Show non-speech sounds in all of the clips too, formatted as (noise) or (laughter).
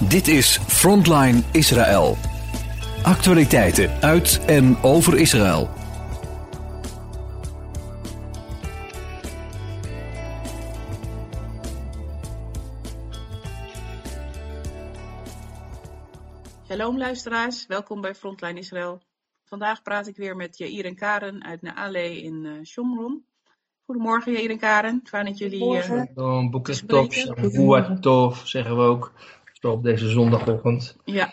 Dit is Frontline Israël. Actualiteiten uit en over Israël. Shalom luisteraars, welkom bij Frontline Israël. Vandaag praat ik weer met Jair en Karen uit Naale in uh, Shomron. Goedemorgen Jair en Karen, fijn dat jullie... Uh, Een boeken top, tof, zeggen we ook. Zo op deze zondagochtend. Ja,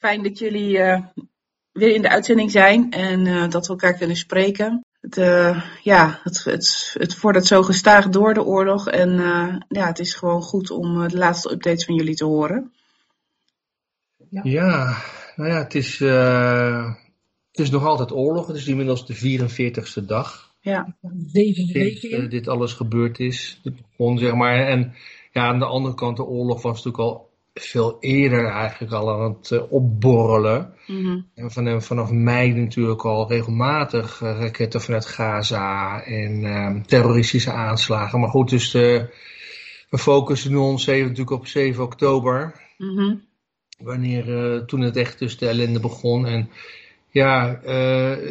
fijn dat jullie uh, weer in de uitzending zijn en uh, dat we elkaar kunnen spreken. Het, uh, ja, het, het, het vordert zo gestaag door de oorlog en ja, het is gewoon goed om de laatste updates van jullie te horen. Ja, ja nou ja, het is, het is nog altijd oorlog. Het is inmiddels de 44ste dag. Ja, zeven weken. dit alles gebeurd is. Gewoon, zeg maar, en ja, aan de andere kant, de oorlog was natuurlijk al veel eerder eigenlijk al aan het uh, opborrelen. Mm-hmm. En van, vanaf mei natuurlijk al regelmatig uh, raketten vanuit Gaza en uh, terroristische aanslagen. Maar goed, dus de, we focussen ons even natuurlijk op 7 oktober. Mm-hmm. Wanneer toen het echt dus de ellende begon. En ja,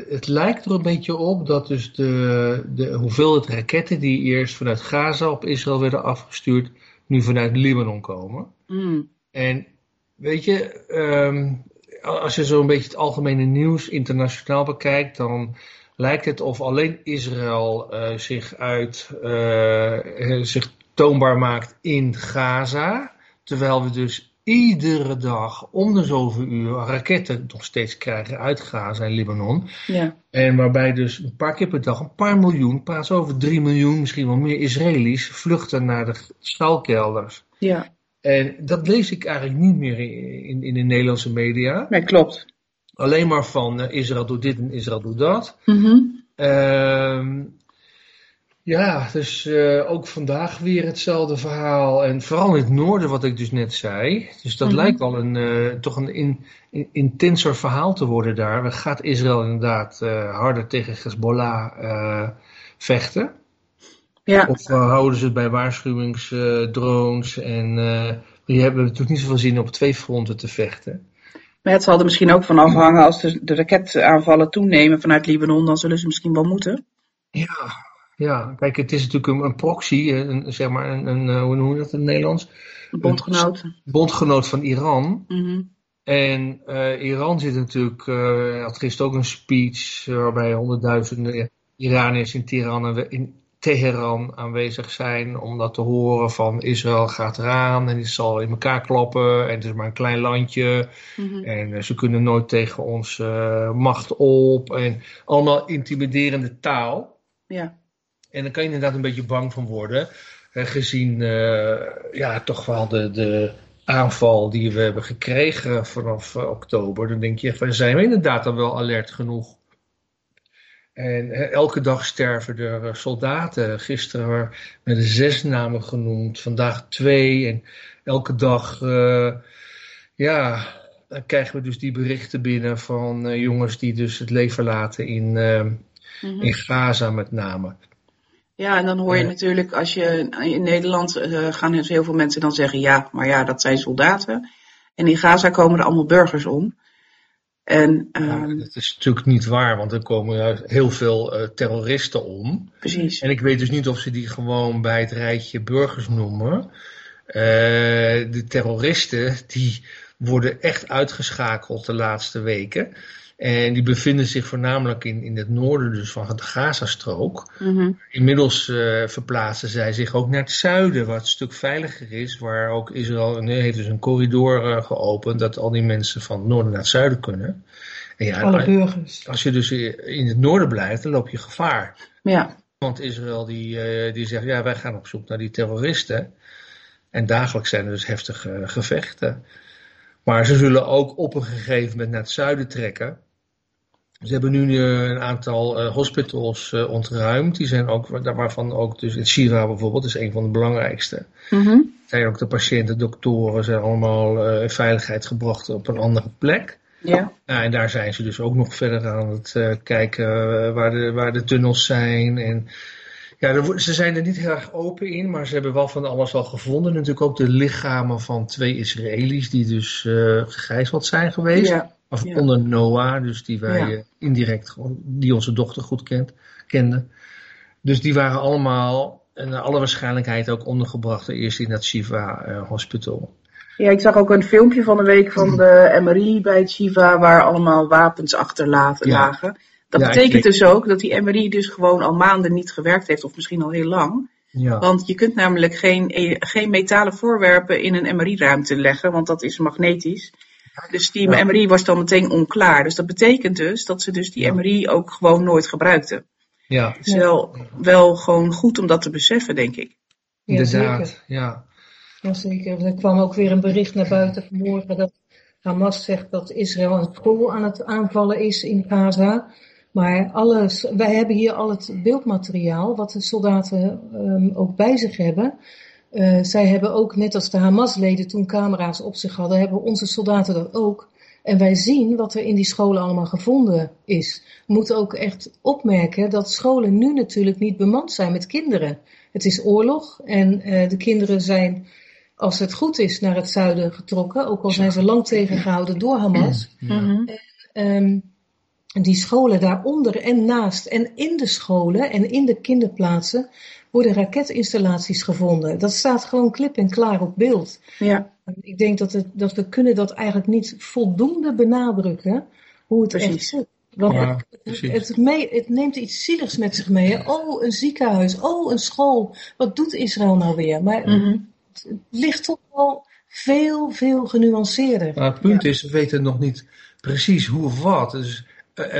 het lijkt er een beetje op dat dus de, de hoeveelheid raketten die eerst vanuit Gaza op Israël werden afgestuurd, nu vanuit Libanon komen. Mm. En weet je, um, als je zo een beetje het algemene nieuws internationaal bekijkt, dan lijkt het of alleen Israël uh, zich, uit, uh, zich toonbaar maakt in Gaza, terwijl we dus iedere dag om de zoveel uur raketten nog steeds krijgen uit Gaza en Libanon. Ja. En waarbij dus een paar keer per dag een paar miljoen, praat over drie miljoen, misschien wel meer Israëli's, vluchten naar de schuilkelders. Ja. En dat lees ik eigenlijk niet meer in, in de Nederlandse media. Nee, klopt. Alleen maar van uh, Israël doet dit en Israël doet dat. Uh, ja, dus uh, ook vandaag weer hetzelfde verhaal. En vooral in het noorden, wat ik dus net zei. Dus dat Mm-hmm. lijkt wel een, uh, toch een in, in, intenser verhaal te worden daar. Gaat Israël inderdaad uh, harder tegen Hezbollah vechten? Ja. Of houden ze het bij waarschuwingsdrones? en die hebben natuurlijk niet zoveel zin op twee fronten te vechten. Maar het zal er misschien ook van afhangen als de, de raketaanvallen toenemen vanuit Libanon, dan zullen ze misschien wel moeten. Ja, ja, kijk, het is natuurlijk een, een proxy, een, zeg maar, een, een, hoe noem je dat in het Nederlands? Een bondgenoot. Bondgenoot van Iran. Mm-hmm. En uh, Iran zit natuurlijk, uh, had gisteren ook een speech waarbij honderdduizenden Iraniërs in Teheran, in Teheran aanwezig zijn om dat te horen van Israël gaat eraan en het zal in elkaar klappen en het is maar een klein landje mm-hmm. en ze kunnen nooit tegen ons macht op en allemaal intimiderende taal. Ja. En dan kan je inderdaad een beetje bang van worden, eh, gezien uh, ja, toch wel de, de aanval die we hebben gekregen vanaf uh, oktober. Dan denk je van, zijn we inderdaad dan wel alert genoeg? En elke dag sterven er soldaten. Gisteren werden zes namen genoemd, vandaag twee. En elke dag, ja, dan krijgen we dus die berichten binnen van jongens die dus het leven laten in, mm-hmm. in Gaza met name. Ja, en dan hoor je natuurlijk, als je in Nederland uh, gaan dus heel veel mensen dan zeggen, ja, maar ja, dat zijn soldaten. En in Gaza komen er allemaal burgers om. En, Ja, um, dat is natuurlijk niet waar, want er komen heel veel uh, terroristen om. precies. En ik weet dus niet of ze die gewoon bij het rijtje burgers noemen. Uh, de terroristen die worden echt uitgeschakeld de laatste weken. En die bevinden zich voornamelijk in, in het noorden dus van de Gazastrook. Mm-hmm. Inmiddels uh, verplaatsen zij zich ook naar het zuiden, wat een stuk veiliger is. Waar ook Israël nee, heeft dus een corridor uh, geopend dat al die mensen van het noorden naar het zuiden kunnen. En ja, Alle burgers. als je dus in het noorden blijft, dan loop je gevaar. Ja, Want Israël die, uh, die zegt, ja wij gaan op zoek naar die terroristen. En dagelijks zijn er dus heftige gevechten. Maar ze zullen ook op een gegeven moment naar het zuiden trekken. Ze hebben nu een aantal uh, hospitals uh, ontruimd. Die zijn ook, waarvan ook dus in Shira bijvoorbeeld is een van de belangrijkste. mm-hmm. Zijn ook de patiënten, doktoren zijn allemaal in veiligheid gebracht op een andere plek. ja, Ja, en daar zijn ze dus ook nog verder aan het kijken waar, de, waar de tunnels zijn. En Ja, ze zijn er niet heel erg open in, maar ze hebben wel van alles al gevonden. Natuurlijk ook de lichamen van twee Israëli's die dus uh, gegijzeld zijn geweest. Ja. Of Ja. onder Noah, dus die wij Ja. eh, indirect, die onze dochter goed kent, kenden. Dus die waren allemaal, en naar alle waarschijnlijkheid ook ondergebracht eerst in dat Shiva eh, Hospital. Ja, ik zag ook een filmpje van de week van de MRI bij het Shiva waar allemaal wapens achter laten Ja. lagen. Dat betekent dus ook dat die MRI dus gewoon al maanden niet gewerkt heeft, of misschien al heel lang. Ja, Want je kunt namelijk geen, eh, geen metalen voorwerpen in een MRI-ruimte leggen, want dat is magnetisch. Dus die Ja. MRI was dan meteen onklaar. Dus dat betekent dus dat ze dus die Ja. MRI ook gewoon nooit gebruikten. ja Het is wel, wel gewoon goed om dat te beseffen, denk ik. Ja, inderdaad. zeker. Ja. Jazeker. Er kwam ook weer een bericht naar buiten vanmorgen dat Hamas zegt dat Israël een school aan het aanvallen is in Gaza. Maar alles, wij hebben hier al het beeldmateriaal wat de soldaten ehm, ook bij zich hebben. Eh, zij hebben ook, net als de Hamas-leden toen camera's op zich hadden, hebben onze soldaten dat ook. En wij zien wat er in die scholen allemaal gevonden is. We moeten ook echt opmerken dat scholen nu natuurlijk niet bemand zijn met kinderen. Het is oorlog en eh, de kinderen zijn, als het goed is, naar het zuiden getrokken. Ook al zijn ze lang tegengehouden door Hamas. Mhm. Ehm, die scholen daaronder en naast en in de scholen en in de kinderplaatsen worden raketinstallaties gevonden. Dat staat gewoon klip en klaar op beeld. Ja, Ik denk dat, het, dat we kunnen dat eigenlijk niet voldoende benadrukken hoe het echt Precies. zit. Want Ja, het, precies. het, mee- het neemt iets zieligs met zich mee. hè. Oh, een ziekenhuis. Oh, een school. Wat doet Israël nou weer? Maar mhm. het ligt toch wel veel, veel genuanceerder. Maar het punt is, we weten nog niet precies hoe of wat. Dus,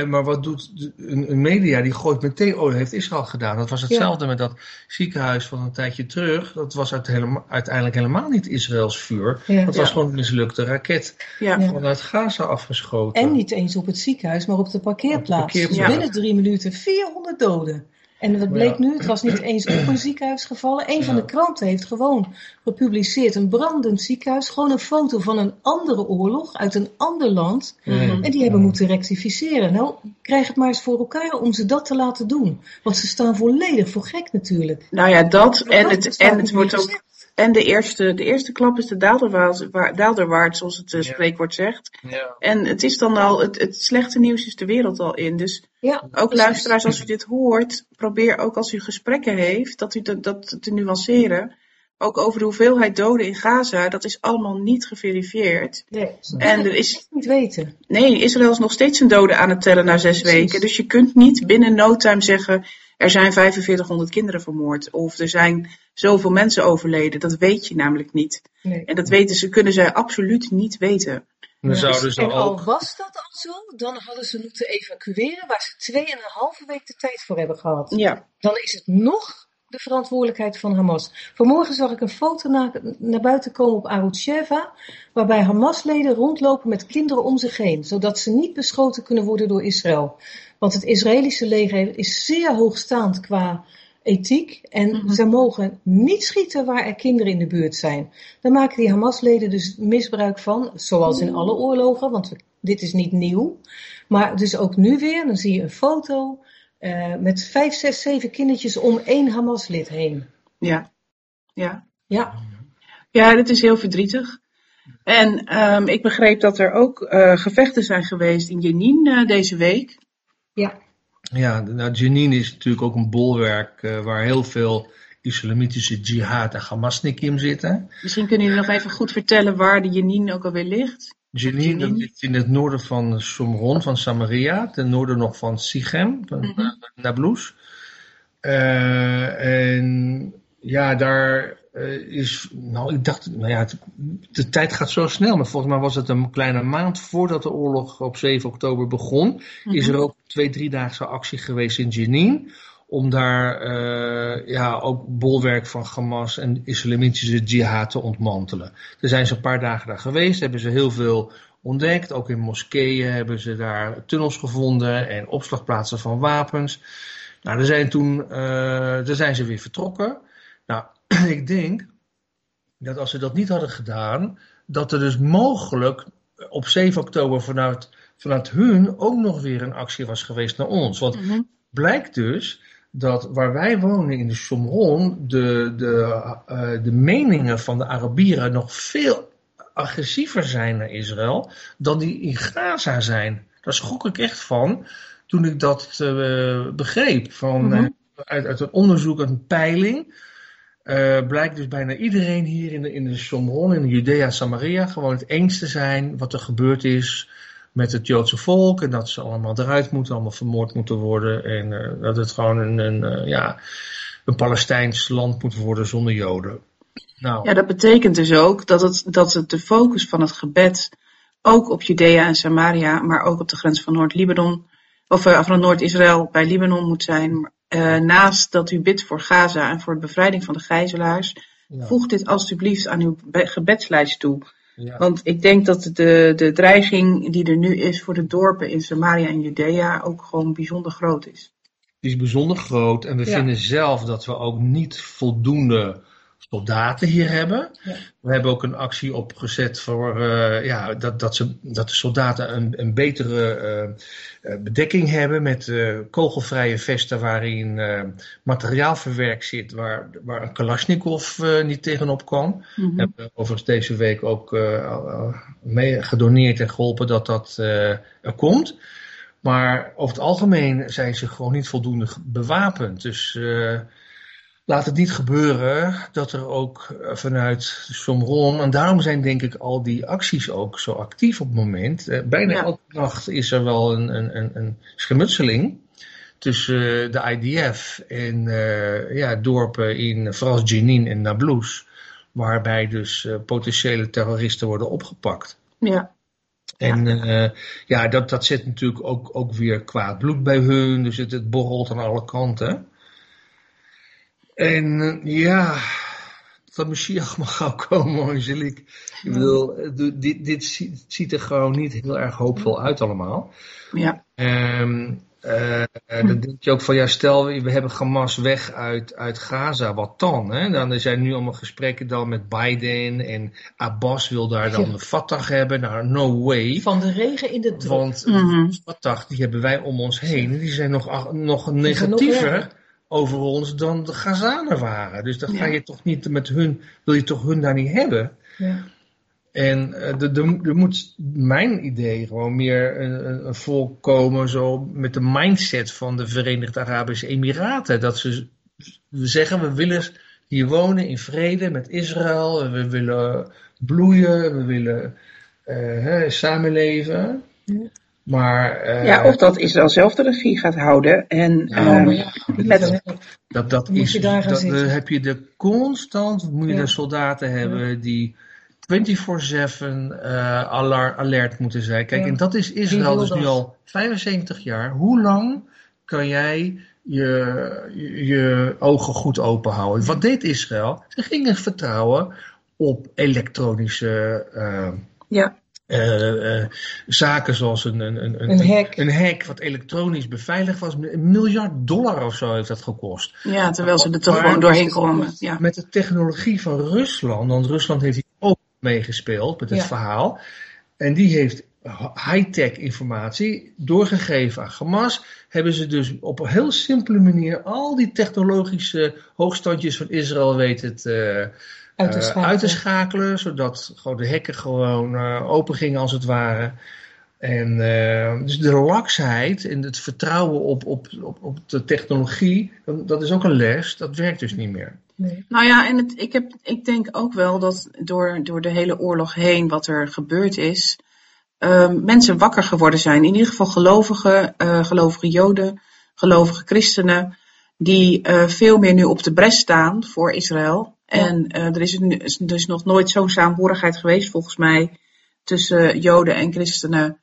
maar wat doet een, een media? Die gooit meteen, oh, dat heeft Israël gedaan. Dat was hetzelfde met dat ziekenhuis van een tijdje terug. Dat was uit helema- uiteindelijk helemaal niet Israëls vuur. Ja. Dat was Ja. gewoon een mislukte raket vanuit Gaza afgeschoten. En niet eens op het ziekenhuis, maar op de parkeerplaats. Op de parkeerplaats. Dus binnen drie minuten 400 doden. En wat bleek nu? Het was niet eens op een ziekenhuis gevallen. Een van Ja. de kranten heeft gewoon gepubliceerd een brandend ziekenhuis. Gewoon een foto van een andere oorlog uit een ander land. En die hebben moeten rectificeren. Nou, krijg het maar eens voor elkaar om ze dat te laten doen. Want ze staan volledig voor gek natuurlijk. Nou ja, dat en het, en het wordt ook. En de eerste, de eerste klap is de daalderwaarts, waar- daalderwaarts, zoals het eh, spreekwoord zegt. Ja. En het is dan al, het, het slechte nieuws is de wereld al in. Dus Ja, ook precies. luisteraars, als u dit hoort, probeer ook als u gesprekken heeft, dat u dat, dat te nuanceren. Ook over de hoeveelheid doden in Gaza, dat is allemaal niet geverifieerd. Nee, En er is, het niet weten. nee, Israël is nog steeds zijn doden aan het tellen na zes Precies. weken. Dus je kunt niet binnen no time zeggen, er zijn 4500 kinderen vermoord. Of er zijn zoveel mensen overleden. Dat weet je namelijk niet. Nee. En dat weten ze, kunnen zij absoluut niet weten. Dan zouden ze en al ook... was dat al zo, dan hadden ze moeten evacueren waar ze twee en een halve week de tijd voor hebben gehad. Ja, Dan is het nog de verantwoordelijkheid van Hamas. Vanmorgen zag ik een foto na- naar buiten komen op Arut Sheva, waarbij Hamas-leden rondlopen met kinderen om zich heen, zodat ze niet beschoten kunnen worden door Israël. Want het Israëlische leger is zeer hoogstaand qua ethiek en Mhm. ze mogen niet schieten waar er kinderen in de buurt zijn. Daar maken die Hamas-leden dus misbruik van, zoals in alle oorlogen, want dit is niet nieuw. Maar dus ook nu weer, dan zie je een foto eh, met vijf, zes, zeven kindertjes om één Hamas-lid heen. ja, ja. Ja, Ja, dit is heel verdrietig. En ehm, ik begreep dat er ook eh, gevechten zijn geweest in Jenin eh, deze week. ja, Ja, nou, Jenin is natuurlijk ook een bolwerk eh, waar heel veel islamitische jihad en Hamasnikim zitten. Misschien kunnen jullie nog even goed vertellen waar de Jenin ook alweer ligt. Jenin, dat ligt in het noorden van Shomron, van Samaria, ten noorden nog van Sichem, van eh, Nablus. Eh, en ja, daar eh, is, nou ik dacht, nou ja, het- de tijd gaat zo snel, maar volgens mij was het een kleine maand voordat de oorlog op 7 oktober begon, is er ook twee, driedaagse actie geweest in Jenin. Om daar eh, ja, ook bolwerk van Hamas en islamitische jihad te ontmantelen. Er zijn ze een paar dagen daar geweest, hebben ze heel veel ontdekt. Ook in moskeeën hebben ze daar tunnels gevonden en opslagplaatsen van wapens. Nou, er zijn toen eh, daar zijn ze weer vertrokken. Nou, (clears throat) ik denk dat als ze dat niet hadden gedaan, dat er dus mogelijk op 7 oktober vanuit, vanuit hun ook nog weer een actie was geweest naar ons. Want Mhm. blijkt dus dat waar wij wonen in de Shomron, de, de, uh, de meningen van de Arabieren nog veel agressiever zijn naar Israël dan die in Gaza zijn. Daar schrok ik echt van toen ik dat uh, begreep. Van, mm -hmm. uit, uit een onderzoek, een peiling. Uh, blijkt dus bijna iedereen hier in de, in de Shomron, in de Judea Samaria, gewoon het eens te zijn wat er gebeurd is met het Joodse volk. En dat ze allemaal eruit moeten, allemaal vermoord moeten worden. En uh, dat het gewoon een, een, uh, ja, een Palestijns land moet worden zonder Joden. Nou. Ja, dat betekent dus ook dat het, dat het de focus van het gebed ook op Judea en Samaria, maar ook op de grens van Noord-Libanon, of van Noord-Israël bij Libanon moet zijn. Uh, naast dat u bidt voor Gaza en voor de bevrijding van de gijzelaars, ja. voeg dit alstublieft aan uw gebedslijst toe. Ja. Want ik denk dat de, de dreiging die er nu is voor de dorpen in Samaria en Judea ook gewoon bijzonder groot is. Die is bijzonder groot en we ja. vinden zelf dat we ook niet voldoende soldaten hier hebben. Ja. We hebben ook een actie opgezet voor uh, ja, dat, dat, ze, dat de soldaten een, een betere uh, bedekking hebben met uh, kogelvrije vesten waarin materiaal verwerkt zit waar, waar een Kalashnikov niet tegenop kan. Mm -hmm. We hebben overigens deze week ook mee gedoneerd en geholpen dat dat er komt. Maar over het algemeen zijn ze gewoon niet voldoende bewapend. Dus laat het niet gebeuren dat er ook vanuit Somron, en daarom zijn denk ik al die acties ook zo actief op het moment. bijna ja. elke nacht is er wel een, een, een schermutseling tussen de IDF en uh, ja, dorpen in vooral Jenin en Nablus, waarbij dus uh, potentiële terroristen worden opgepakt. Ja. En ja, ja dat, dat zet natuurlijk ook, ook weer kwaad bloed bij hun, dus het, het borrelt aan alle kanten. En uh, ja, dat Mashiach mag gauw komen, Angelique. Ik bedoel, dit, dit ziet, ziet er gewoon niet heel erg hoopvol uit allemaal. Ja. Um, uh, dan denk je ook van, ja, stel we hebben Hamas weg uit, uit Gaza, wat dan? Hè? Dan er zijn nu allemaal gesprekken dan met Biden en Abbas wil daar dan de Fatah hebben. Nou, no way. Van de regen in de druk. Want mm -hmm. Fatah, die hebben wij om ons heen. Die zijn nog, nog negatiever. Over ons dan de Gazanen waren. Dus dan ga je toch niet met hun, wil je toch hun daar niet hebben. Ja. En uh, er moet mijn idee gewoon meer een, een volk komen zo met de mindset van de Verenigde Arabische Emiraten. Dat ze zeggen we willen hier wonen in vrede met Israël. We willen bloeien, we willen uh, hè, samenleven. Ja. Maar, uh, ja, of dat Israël zelf de regie gaat houden. En, nou, uh, ja, met, dat, dat is, dat, dat heb je de constant, moet je ja. de soldaten hebben ja. die 24-7 uh, alert, alert moeten zijn. Kijk, en dat is Israël dus nu al 75 jaar. Hoe lang kan jij je, je, je ogen goed open houden? Wat deed Israël? Ze gingen vertrouwen op elektronische ja. Uh, uh, zaken zoals een, een, een, een, hack. een wat elektronisch beveiligd was. Een miljard dollar of zo heeft dat gekost. Ja, terwijl ze er toch gewoon doorheen komen. Ja. Met de technologie van Rusland, want Rusland heeft hier ook meegespeeld met het ja. verhaal. En die heeft high-tech informatie doorgegeven aan Hamas. Hebben ze dus op een heel simpele manier al die technologische hoogstandjes van Israël weten. Uh, uit te, uh, uit te schakelen, zodat gewoon de hekken gewoon uh, open gingen als het ware. En uh, dus de laksheid en het vertrouwen op, op, op, op de technologie, dat is ook een les, dat werkt dus niet meer. Nee. Nou ja, en het, ik, heb, ik denk ook wel dat door, door de hele oorlog heen wat er gebeurd is, mensen wakker geworden zijn. In ieder geval gelovige, gelovige joden, gelovige christenen, die veel meer nu op de bres staan voor Israël. En uh, er is dus nog nooit zo'n saamhorigheid geweest, volgens mij, tussen Joden en christenen.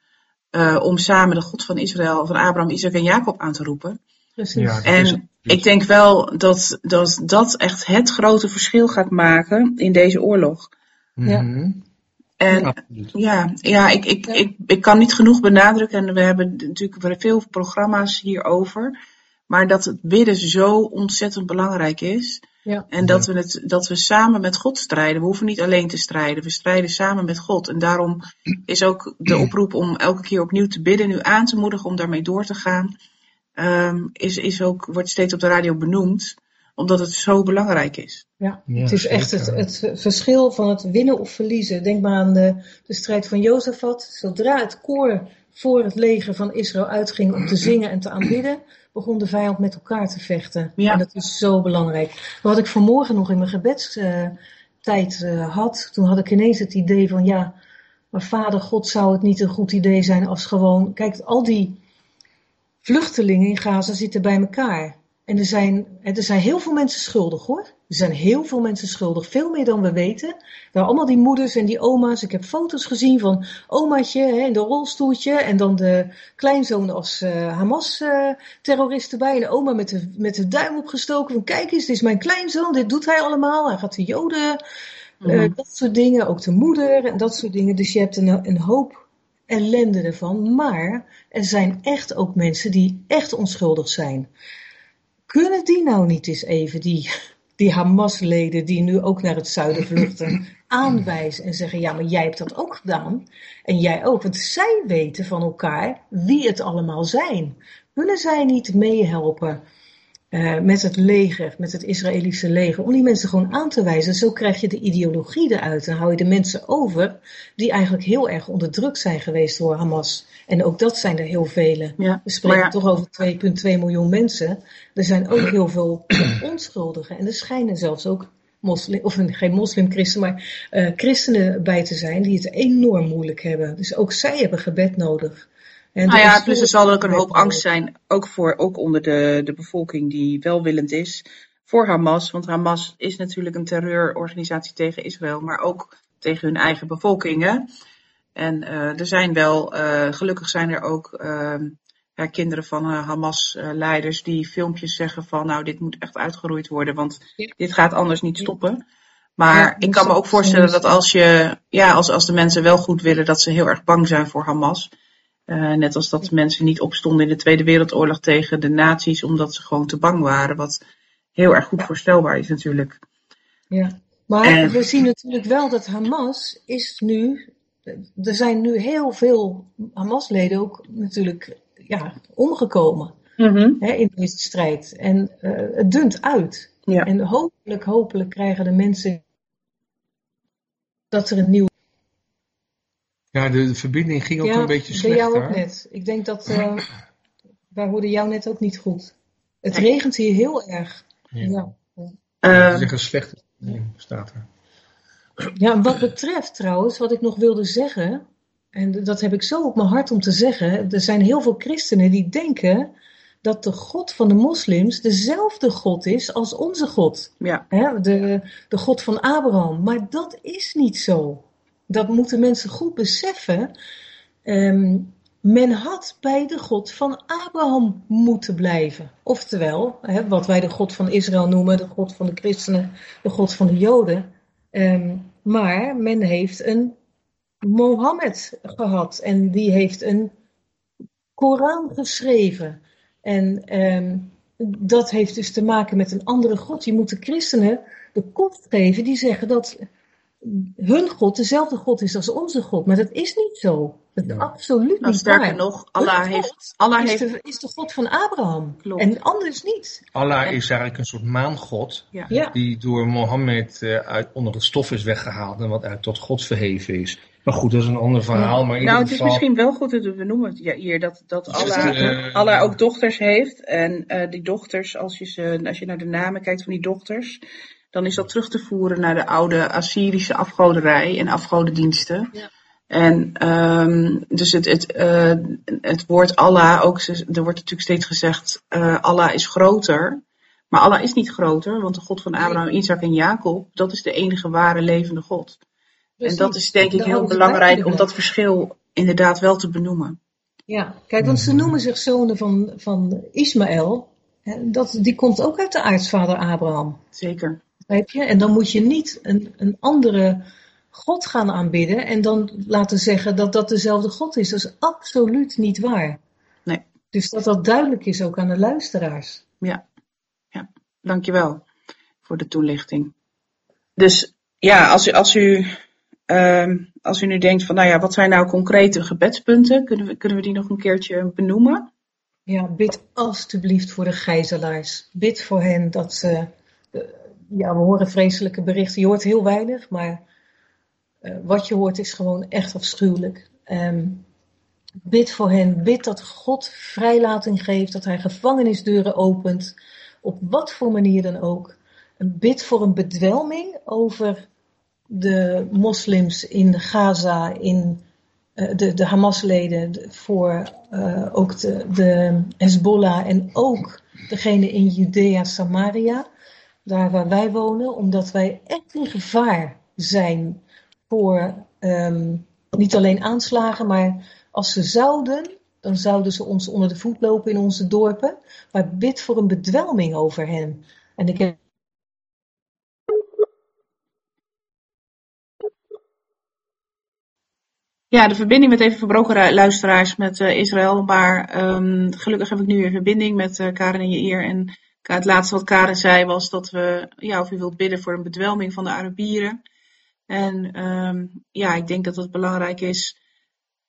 Uh, om samen de God van Israël, van Abraham, Isaac en Jacob aan te roepen. Precies. Ja, en is, ik denk wel dat, dat dat echt het grote verschil gaat maken in deze oorlog. Ja. Mm -hmm. En ja, ja, ik, ik, ja. Ik, ik kan niet genoeg benadrukken, en we hebben natuurlijk veel programma's hierover, maar dat het bidden zo ontzettend belangrijk is. Ja. En dat we, het, dat we samen met God strijden. We hoeven niet alleen te strijden. We strijden samen met God. En daarom is ook de oproep om elke keer opnieuw te bidden, nu aan te moedigen om daarmee door te gaan. ehm, is, is ook, wordt steeds op de radio benoemd, omdat het zo belangrijk is. Ja, Ja, het is echt het, het verschil van het winnen of verliezen. Denk maar aan de, de strijd van Jozefat. Zodra het koor voor het leger van Israël uitging om te zingen en te aanbidden, begon de vijand met elkaar te vechten. Ja. En dat is zo belangrijk. Wat ik vanmorgen nog in mijn gebedstijd eh, had, toen had ik ineens het idee van ja, maar vader God zou het niet een goed idee zijn als gewoon, kijk, al die vluchtelingen in Gaza zitten bij elkaar. En er zijn, er zijn heel veel mensen schuldig hoor. Er zijn heel veel mensen schuldig. Veel meer dan we weten. Daar allemaal die moeders en die oma's. Ik heb foto's gezien van omaatje hè, in de rolstoeltje. En dan de kleinzoon als eh, Hamas-terrorist erbij. En de oma met de, met de duim opgestoken. Van kijk eens, dit is mijn kleinzoon. Dit doet hij allemaal. Hij gaat de joden. eh, Mhm. dat soort dingen. Ook de moeder en dat soort dingen. Dus je hebt een, een hoop ellende ervan. Maar er zijn echt ook mensen die echt onschuldig zijn. Kunnen die nou niet eens even, die, die Hamas-leden die nu ook naar het zuiden vluchten, (clears throat) aanwijzen en zeggen: Ja, maar jij hebt dat ook gedaan. En jij ook. Want zij weten van elkaar wie het allemaal zijn. Kunnen zij niet meehelpen eh, met het leger, met het Israëlische leger, om die mensen gewoon aan te wijzen? Zo krijg je de ideologie eruit. En hou je de mensen over die eigenlijk heel erg onderdrukt zijn geweest door Hamas. En ook dat zijn er heel vele. Ja. We spreken ja. toch over 2,2 miljoen mensen. Er zijn ook heel veel (clears throat) onschuldigen. En er schijnen zelfs ook moslim, of geen moslimchristen, maar eh, christenen bij te zijn die het enorm moeilijk hebben. Dus ook zij hebben gebed nodig. En Nou ja, plus er zal ook een hoop angst zijn, ook, voor, ook onder de, de bevolking die welwillend is, voor Hamas. Want Hamas is natuurlijk een terreurorganisatie tegen Israël, maar ook tegen hun eigen bevolkingen. En eh, er zijn wel, eh, gelukkig zijn er ook ehm, ja, kinderen van eh, Hamas-leiders die filmpjes zeggen van, nou, dit moet echt uitgeroeid worden, want Ja. dit gaat anders niet stoppen. Maar Ja, ik kan me ook voorstellen dat als je, ja, als, als de mensen wel goed willen, dat ze heel erg bang zijn voor Hamas. Eh, net als dat mensen niet opstonden in de Tweede Wereldoorlog tegen de nazi's, omdat ze gewoon te bang waren. Wat heel erg goed voorstelbaar is natuurlijk. Ja, maar En- we zien natuurlijk wel dat Hamas is nu. Er zijn nu heel veel Hamas-leden ook natuurlijk ja, omgekomen hè, in deze strijd. En eh, het dunt uit. Ja. En hopelijk, hopelijk krijgen de mensen dat er een nieuw. Ja, de, de verbinding ging ook ja, een beetje bij slechter. jou ook net. Ik denk dat. eh, wij hoorden jou net ook niet goed. Het regent hier heel erg. Ja. Ja. Ja, het is een slechte verbinding, staat er. Ja, en wat betreft trouwens, wat ik nog wilde zeggen, en dat heb ik zo op mijn hart om te zeggen, er zijn heel veel christenen die denken dat de God van de moslims dezelfde God is als onze God. ja. Hè, de, de God van Abraham. Maar dat is niet zo. Dat moeten mensen goed beseffen. Ehm, men had bij de God van Abraham moeten blijven. Oftewel, hè, wat wij de God van Israël noemen, de God van de christenen, de God van de Joden. Ehm, maar men heeft een Mohammed gehad en die heeft een Koran geschreven. En ehm, dat heeft dus te maken met een andere God. Je moet de christenen de kop geven die zeggen dat hun God dezelfde God is als onze God. Maar dat is niet zo. Dat is Ja. absoluut Nou, niet sterker waar. nog, Allah God heeft, Allah is, heeft, de, is de God van Abraham. Klopt. En anders niet. Allah En- is eigenlijk een soort maangod. ja. Ja. Die door Mohammed eh, uit onder het stof is weggehaald. En wat uit tot God verheven is. Maar goed, dat is een ander verhaal. Maar in Nou, het is geval, misschien wel goed dat we benoemen ja, hier dat, dat Allah, eh, Allah ook dochters heeft. En eh, die dochters, als je, ze, als je naar de namen kijkt van die dochters, dan is dat terug te voeren naar de oude Assyrische afgoderij en afgodendiensten. Ja. En ehm, dus het, het, eh, het woord Allah, ook, er wordt natuurlijk steeds gezegd, eh, Allah is groter. Maar Allah is niet groter, want de God van Abraham, Isaac en Jacob, dat is de enige ware levende God. En dat is denk ik heel belangrijk om dat verschil inderdaad wel te benoemen. Ja, kijk, want ze noemen zich zonen van, van Ismaël. Hè, Dat, die komt ook uit de aartsvader Abraham. Zeker. Begrijp je? En dan moet je niet een, een andere God gaan aanbidden en dan laten zeggen dat dat dezelfde God is. Dat is absoluut niet waar. Nee. Dus dat dat duidelijk is ook aan de luisteraars. Ja. ja. Dankjewel voor de toelichting. Dus ja, als u, als u, ehm, als u nu denkt van, nou ja, wat zijn nou concrete gebedspunten? Kunnen we, kunnen we die nog een keertje benoemen? Ja, bid alstublieft voor de gijzelaars. Bid voor hen dat ze. Ja, we horen vreselijke berichten. Je hoort heel weinig, maar uh, wat je hoort is gewoon echt afschuwelijk. Um, bid voor hen. Bid dat God vrijlating geeft, dat Hij gevangenisdeuren opent. Op wat voor manier dan ook. Bid voor een bedwelming over de moslims in Gaza, in uh, de, de Hamas-leden, voor uh, ook de, de Hezbollah en ook degene in Judea, Samaria, daar waar wij wonen, omdat wij echt in gevaar zijn voor um, niet alleen aanslagen, maar als ze zouden, dan zouden ze ons onder de voet lopen in onze dorpen. Maar bid voor een bedwelming over hen. En ik heb Ja, de verbinding met even verbroken luisteraars met uh, Israël. Maar um, gelukkig heb ik nu weer verbinding met uh, Karen en Jair. En het laatste wat Karen zei was dat we, ja, of u wilt bidden voor een bedwelming van de Arabieren. En um, ja, ik denk dat het belangrijk is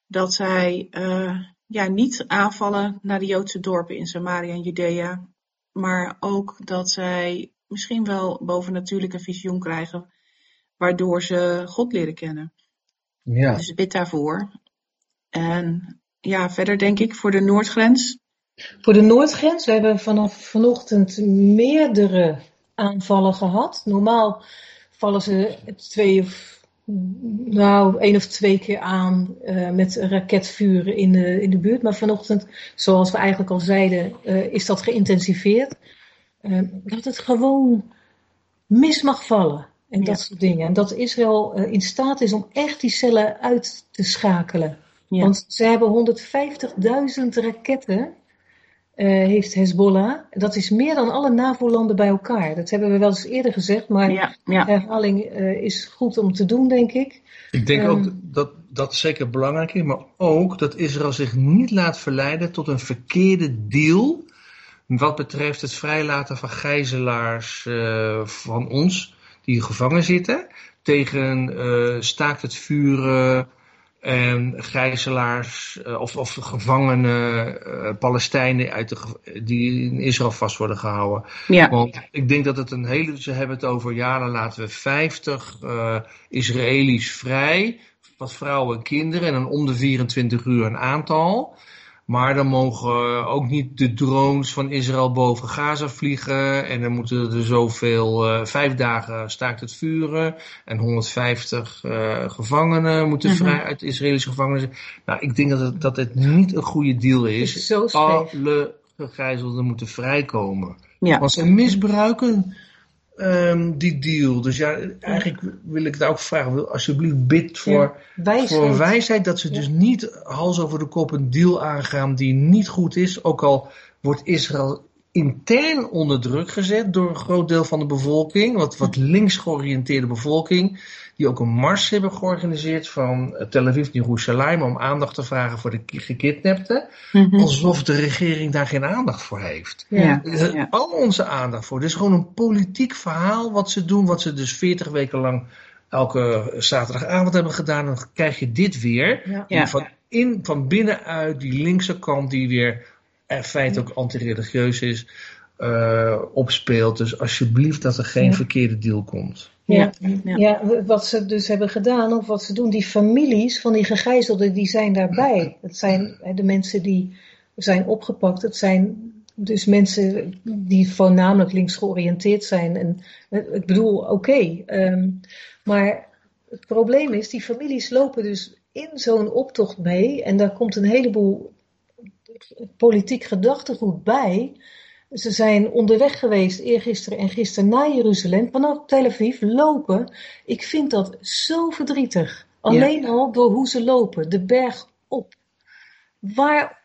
dat zij uh, ja, niet aanvallen naar de Joodse dorpen in Samaria en Judea. Maar ook dat zij misschien wel bovennatuurlijke visioen krijgen, waardoor ze God leren kennen. Ja. Dus bid daarvoor. En ja, verder denk ik voor de Noordgrens. Voor de Noordgrens, we hebben vanaf vanochtend meerdere aanvallen gehad. Normaal vallen ze twee of, nou, één of twee keer aan uh, met raketvuren in de, in de buurt. Maar vanochtend, zoals we eigenlijk al zeiden, uh, is dat geïntensiveerd. Uh, dat het gewoon mis mag vallen. En dat soort dingen. En dat Israël in staat is om echt die cellen uit te schakelen. Ja. Want ze hebben 150.000 raketten, heeft Hezbollah. Dat is meer dan alle NAVO-landen bij elkaar. Dat hebben we wel eens eerder gezegd, maar ja, ja. herhaling uh, is goed om te doen, denk ik. Ik denk um, ook dat dat zeker belangrijk is, maar ook dat Israël zich niet laat verleiden tot een verkeerde deal. Wat betreft het vrijlaten van gijzelaars van ons die gevangen zitten. Tegen uh, staakt het vuren en gijzelaars uh, of, of gevangene uh, Palestijnen uit de, die in Israël vast worden gehouden. Ja. Want ik denk dat het een hele. Ze hebben het over ja, dan laten we 50 Israëli's vrij. Wat vrouwen en kinderen en dan om de 24 uur een aantal. Maar dan mogen ook niet de drones van Israël boven Gaza vliegen. En dan moeten er zoveel, uh, vijf dagen staakt het vuren. En 150 uh, gevangenen moeten vrij mm -hmm. uit Israëlische gevangenen. Nou, ik denk dat het, dat het niet een goede deal is. Alle gegijzelden moeten vrijkomen. Ja. Want ze misbruiken um, die deal. Dus ja, eigenlijk wil ik het ook vragen. Alsjeblieft bid voor, ja, wijsheid. voor wijsheid. Dat ze ja. dus niet hals over de kop een deal aangaan die niet goed is. Ook al wordt Israël intern onder druk gezet door een groot deel van de bevolking. Wat, wat links georiënteerde bevolking die ook een mars hebben georganiseerd van Tel Aviv naar Jeruzalem om aandacht te vragen voor de gekidnapten. Mm -hmm. Alsof de regering daar geen aandacht voor heeft. Ja, ja. Al onze aandacht voor. Het is gewoon een politiek verhaal wat ze doen, wat ze dus 40 weken lang elke zaterdagavond hebben gedaan. Dan krijg je dit weer. Ja. Van, in, van binnenuit die linkse kant die weer in feite ook antireligieus is, uh, opspeelt. Dus alsjeblieft dat er geen verkeerde deal komt. Ja, ja. ja, wat ze dus hebben gedaan, of wat ze doen, die families van die gegijzelden, die zijn daarbij. Het zijn de mensen die zijn opgepakt. Het zijn dus mensen die voornamelijk links georiënteerd zijn. En ik bedoel, oké. Okay, um, maar het probleem is, die families lopen dus in zo'n optocht mee. En daar komt een heleboel politiek gedachtegoed bij. Ze zijn onderweg geweest eergisteren en gisteren naar Jeruzalem vanaf Tel Aviv lopen. Ik vind dat zo verdrietig. Alleen ja. al door hoe ze lopen, de berg op. Waarom?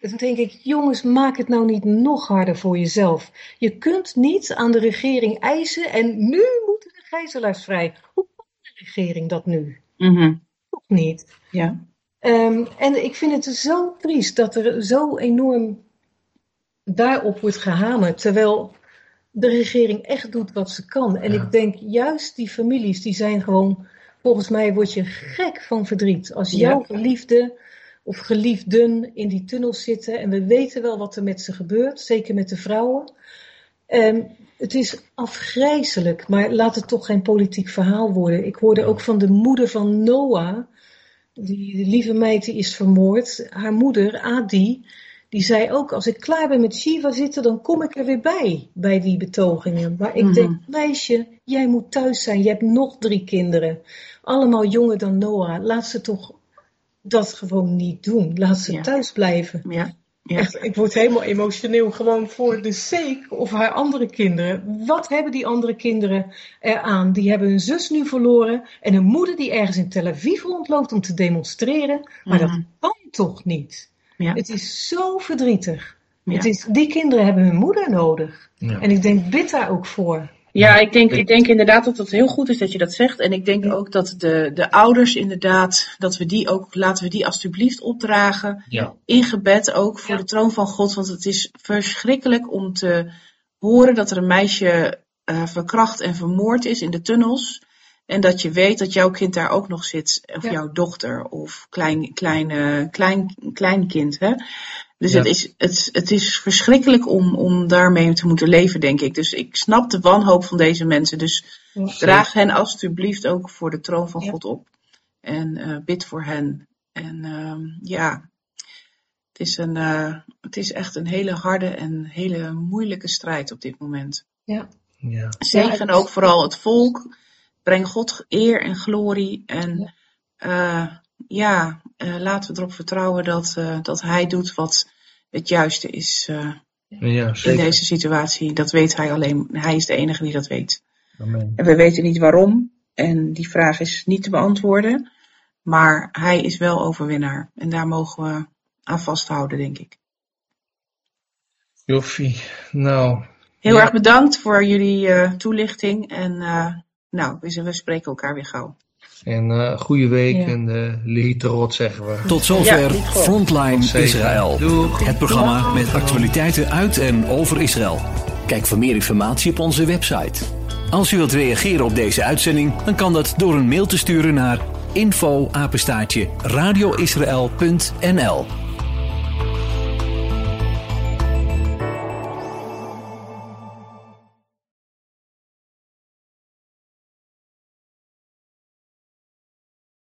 Dan denk ik, jongens, maak het nou niet nog harder voor jezelf. Je kunt niet aan de regering eisen en nu moeten de gijzelaars vrij. Hoe kan de regering dat nu? Mm -hmm. Toch niet. Ja. Um, en ik vind het zo triest dat er zo enorm daarop wordt gehamerd, terwijl de regering echt doet wat ze kan. En ja. ik denk juist die families, die zijn gewoon, volgens mij word je gek van verdriet. Als jouw geliefde of geliefden in die tunnels zitten. En we weten wel wat er met ze gebeurt, zeker met de vrouwen. Um, het is afgrijzelijk, maar laat het toch geen politiek verhaal worden. Ik hoorde ook van de moeder van Noah, die, lieve meid die is vermoord. Haar moeder, Adi, die zei ook, als ik klaar ben met Shiva zitten, dan kom ik er weer bij, bij die betogingen. Maar ik denk, mhm. meisje, jij moet thuis zijn, je hebt nog drie kinderen. Allemaal jonger dan Noah. Laat ze toch dat gewoon niet doen. Laat ze thuis blijven. Ja. Echt, ik word helemaal emotioneel gewoon voor de sake of haar andere kinderen. Wat hebben die andere kinderen eraan? Die hebben hun zus nu verloren en een moeder die ergens in Tel Aviv rondloopt om te demonstreren. Maar dat mhm. kan toch niet? Ja. Het is zo verdrietig. Het is, die kinderen hebben hun moeder nodig. En ik denk, bid daar ook voor. Ja, ik denk, ik denk inderdaad dat het heel goed is dat je dat zegt. En ik denk ook dat de, de ouders inderdaad, dat we die ook, laten we die alsjeblieft opdragen. Ja. In gebed ook voor de troon van God. Want het is verschrikkelijk om te horen dat er een meisje uh, verkracht en vermoord is in de tunnels. En dat je weet dat jouw kind daar ook nog zit. Of jouw dochter of klein, klein, klein, klein kind. Hè? Dus het, is, het, het is verschrikkelijk om, om daarmee te moeten leven, denk ik. Dus ik snap de wanhoop van deze mensen. Dus draag hen alstublieft ook voor de troon van God op. En uh, bid voor hen. En uh, ja, het is, een, uh, het is echt een hele harde en hele moeilijke strijd op dit moment. Ja. ja. Zegen ook vooral het volk. Breng God eer en glorie. En ja, ja uh, laten we erop vertrouwen dat, uh, dat hij doet wat het juiste is uh, ja, in deze situatie. Dat weet hij alleen. Hij is de enige die dat weet. Amen. En we weten niet waarom. En die vraag is niet te beantwoorden. Maar hij is wel overwinnaar. En daar mogen we aan vasthouden, denk ik. Joffie, nou. Heel erg bedankt voor jullie toelichting. En nou, we spreken elkaar weer gauw. En uh, goede week ja. en uh, zeggen we. Tot zover Frontline Israël. Het programma met actualiteiten uit en over Israël. Kijk voor meer informatie op onze website. Als u wilt reageren op deze uitzending, dan kan dat door een mail te sturen naar info radioisrael.nl